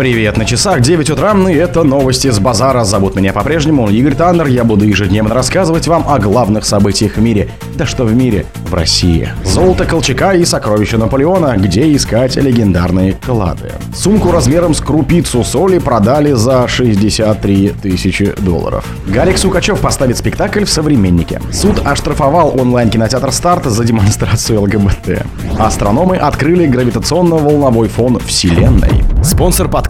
Привет, на часах 9 утра, и это новости с базара. Зовут меня по-прежнему Игорь Таннер. Я буду ежедневно рассказывать вам о главных событиях в мире. Да что в мире? В России. Золото Колчака и сокровища Наполеона. Где искать легендарные клады? Сумку размером с крупицу соли продали за 63 тысячи долларов. Гарик Сукачев поставит спектакль в «Современнике». Суд оштрафовал онлайн-кинотеатр «Старт» за демонстрацию ЛГБТ. Астрономы открыли гравитационно-волновой фон Вселенной. Спонсор подкаста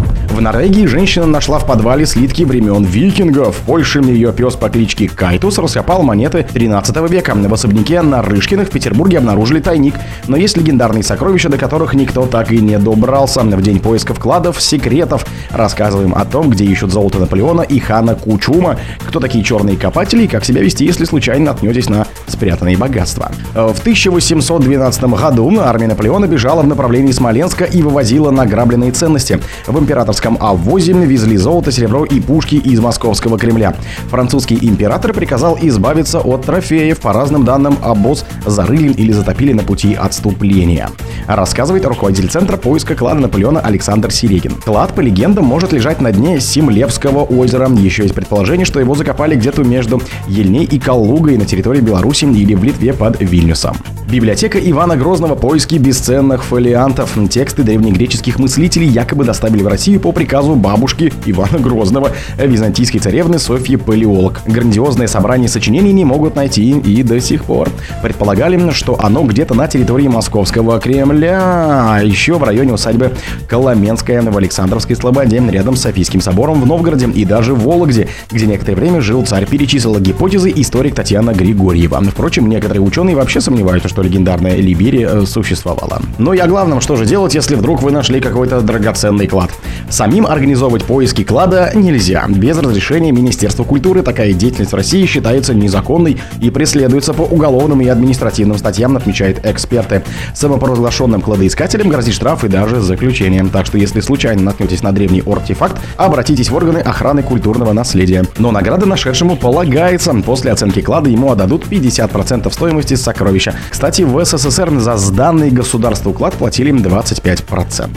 В Норвегии женщина нашла в подвале слитки времен викингов. В Польше ее пес по кличке Кайтус раскопал монеты 13 века. В особняке на Рышкиных в Петербурге обнаружили тайник. Но есть легендарные сокровища, до которых никто так и не добрался. В день поиска вкладов секретов рассказываем о том, где ищут золото Наполеона и хана Кучума, кто такие черные копатели и как себя вести, если случайно наткнетесь на спрятанные богатства. В 1812 году армия Наполеона бежала в направлении Смоленска и вывозила награбленные ценности. В императорском Московском обвозе везли золото, серебро и пушки из московского Кремля. Французский император приказал избавиться от трофеев. По разным данным, обоз зарыли или затопили на пути отступления. Рассказывает руководитель Центра поиска клада Наполеона Александр Серегин. Клад, по легендам, может лежать на дне Симлевского озера. Еще есть предположение, что его закопали где-то между Ельней и Калугой на территории Беларуси или в Литве под Вильнюсом. Библиотека Ивана Грозного поиски бесценных фолиантов. Тексты древнегреческих мыслителей якобы доставили в Россию по приказу бабушки Ивана Грозного, византийской царевны Софьи Палеолог. Грандиозное собрание сочинений не могут найти и до сих пор. Предполагали, что оно где-то на территории Московского Кремля, а еще в районе усадьбы Коломенская в Александровской Слободе, рядом с Софийским собором в Новгороде и даже в Вологде, где некоторое время жил царь, перечислила гипотезы историк Татьяна Григорьева. Впрочем, некоторые ученые вообще сомневаются, что легендарная Либерия э, существовала. Но и о главном, что же делать, если вдруг вы нашли какой-то драгоценный клад. Самим организовывать поиски клада нельзя. Без разрешения Министерства культуры такая деятельность в России считается незаконной и преследуется по уголовным и административным статьям, отмечают эксперты. Самопровозглашенным кладоискателям грозит штраф и даже заключение. Так что если случайно наткнетесь на древний артефакт, обратитесь в органы охраны культурного наследия. Но награда нашедшему полагается. После оценки клада ему отдадут 50% стоимости сокровища. Кстати, в СССР за сданный государству уклад платили 25%.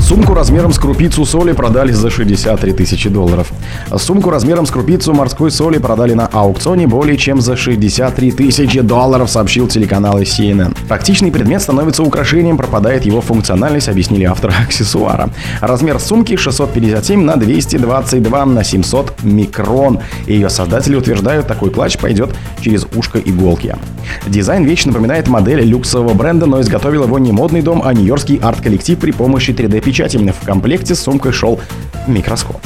Сумку размером с крупицу соли продали за 63 тысячи долларов. Сумку размером с крупицу морской соли продали на аукционе более чем за 63 тысячи долларов, сообщил телеканал CNN. Практичный предмет становится украшением, пропадает его функциональность, объяснили авторы аксессуара. Размер сумки 657 на 222 на 700 микрон. Ее создатели утверждают, такой клатч пойдет через ушко иголки. Дизайн вещи напоминает модель люксового бренда, но изготовил его не модный дом, а нью-йоркский арт-коллектив при помощи 3D-печати. В комплекте с сумкой шел микроскоп.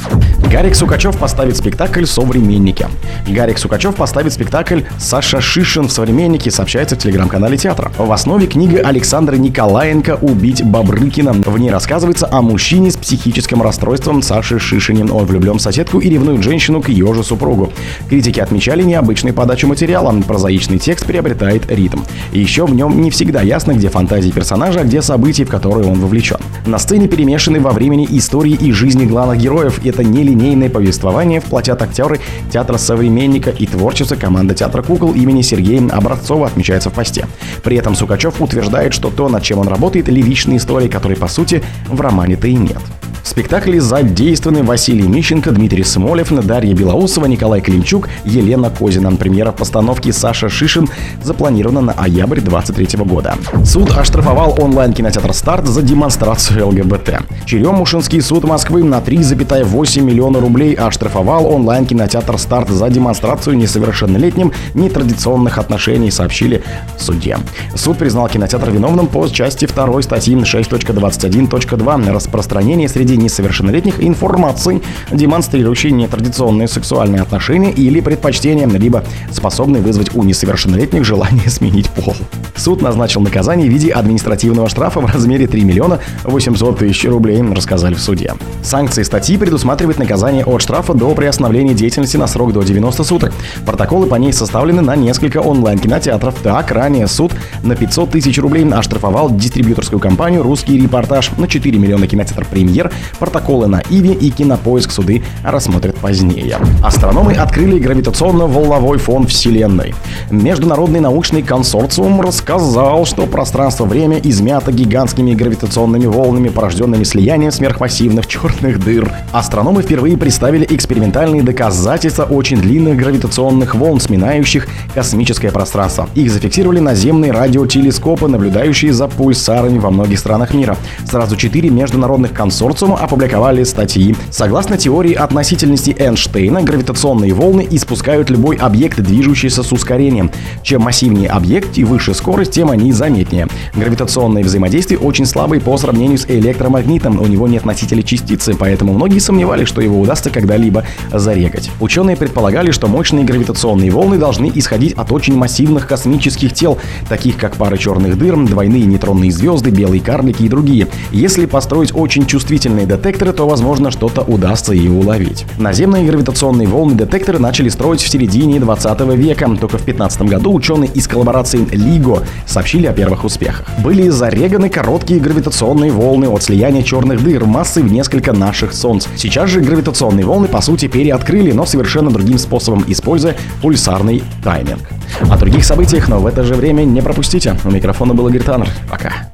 Гарик Сукачев поставит спектакль «Современники». Гарик Сукачев поставит спектакль «Саша Шишин в «Современнике», сообщается в телеграм-канале театра. В основе книга Александра Николаенко «Убить Бабрыкина». В ней рассказывается о мужчине с психическим расстройством Саши Шишине. Он влюблен в соседку и ревнует женщину к ее же супругу. Критики отмечали необычную подачу материала. Прозаичный текст приобретает ритм. И еще в нем не всегда ясно, где фантазии персонажа, а где события, в которые он вовлечен. На сцене перемешаны во времени истории и жизни главных героев. Это нелинейное повествование вплотят актеры театра современника и творчеца команда театра кукол имени Сергея Образцова, отмечается в посте. При этом Сукачев утверждает, что то, над чем он работает, лиричные истории, которые, по сути, в романе-то и нет. Спектакле задействованы Василий Мищенко, Дмитрий Смолев, Дарья Белоусова, Николай Климчук, Елена Козина. Премьера постановки Саша Шишин запланирована на октябрь 2023 года. Суд оштрафовал онлайн-кинотеатр «Старт» за демонстрацию ЛГБТ. Черемушинский суд Москвы на 3,8 миллиона рублей оштрафовал онлайн-кинотеатр «Старт» за демонстрацию несовершеннолетним нетрадиционных отношений, сообщили в суде. Суд признал кинотеатр виновным по части 2 статьи 6.21.2 распространение среди несовершеннолетних информации, демонстрирующей нетрадиционные сексуальные отношения или предпочтения, либо способной вызвать у несовершеннолетних желание сменить пол. Суд назначил наказание в виде административного штрафа в размере 3 миллиона 800 тысяч рублей, рассказали в суде. Санкции статьи предусматривают наказание от штрафа до приостановления деятельности на срок до 90 суток. Протоколы по ней составлены на несколько онлайн-кинотеатров. Так, ранее суд на 500 тысяч рублей оштрафовал дистрибьюторскую компанию «Русский репортаж» на 4 миллиона кинотеатр «Премьер» Протоколы на Иви и кинопоиск суды рассмотрят позднее. Астрономы открыли гравитационно-волновой фон Вселенной. Международный научный консорциум рассказал, что пространство-время измято гигантскими гравитационными волнами, порожденными слиянием сверхмассивных черных дыр. Астрономы впервые представили экспериментальные доказательства очень длинных гравитационных волн, сминающих космическое пространство. Их зафиксировали наземные радиотелескопы, наблюдающие за пульсарами во многих странах мира. Сразу четыре международных консорциума опубликовали статьи. Согласно теории относительности Эйнштейна, гравитационные волны испускают любой объект, движущийся с ускорением. Чем массивнее объект и выше скорость, тем они заметнее. Гравитационное взаимодействие очень слабое по сравнению с электромагнитом. У него нет носителя частицы, поэтому многие сомневались, что его удастся когда-либо зарегать. Ученые предполагали, что мощные гравитационные волны должны исходить от очень массивных космических тел, таких как пары черных дыр, двойные нейтронные звезды, белые карлики и другие. Если построить очень чувствительные детекторы, то, возможно, что-то удастся и уловить. Наземные гравитационные волны детекторы начали строить в середине 20 века. Только в 15 году ученые из коллаборации LIGO сообщили о первых успехах. Были зареганы короткие гравитационные волны от слияния черных дыр массой в несколько наших Солнц. Сейчас же гравитационные волны по сути переоткрыли, но совершенно другим способом, используя пульсарный тайминг. О других событиях, но в это же время не пропустите. У микрофона был Игорь Таннер. Пока.